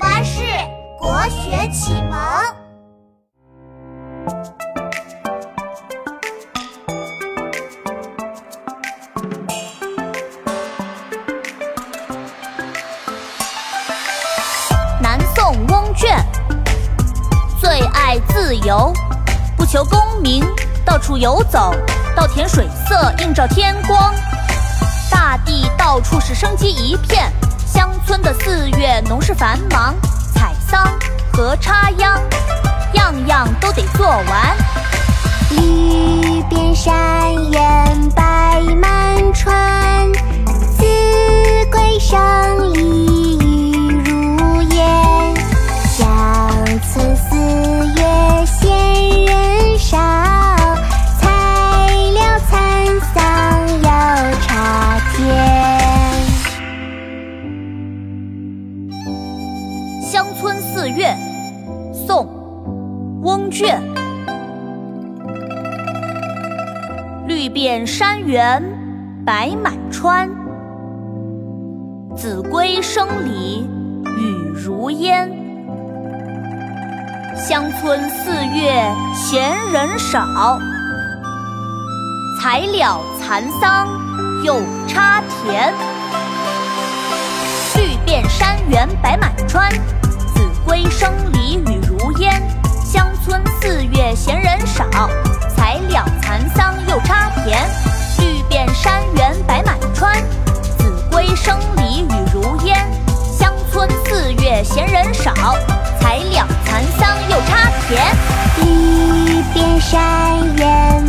巴士国学启蒙。南宋翁卷，最爱自由，不求功名，到处游走，稻田水色映照天光，大地到处是生机一片。乡村的四月农事繁忙，采桑、和插秧，样样都得做完。乡村四月》宋·翁卷。绿遍山原白满川，子规声里雨如烟。乡村四月闲人少，才了蚕桑又插田。绿遍山原白满川，子规声里雨如烟。乡村四月闲人少，才了蚕桑又插田。绿遍山原白满川，子规声里雨如烟。乡村四月闲人少，才了蚕桑又插田。绿遍山原。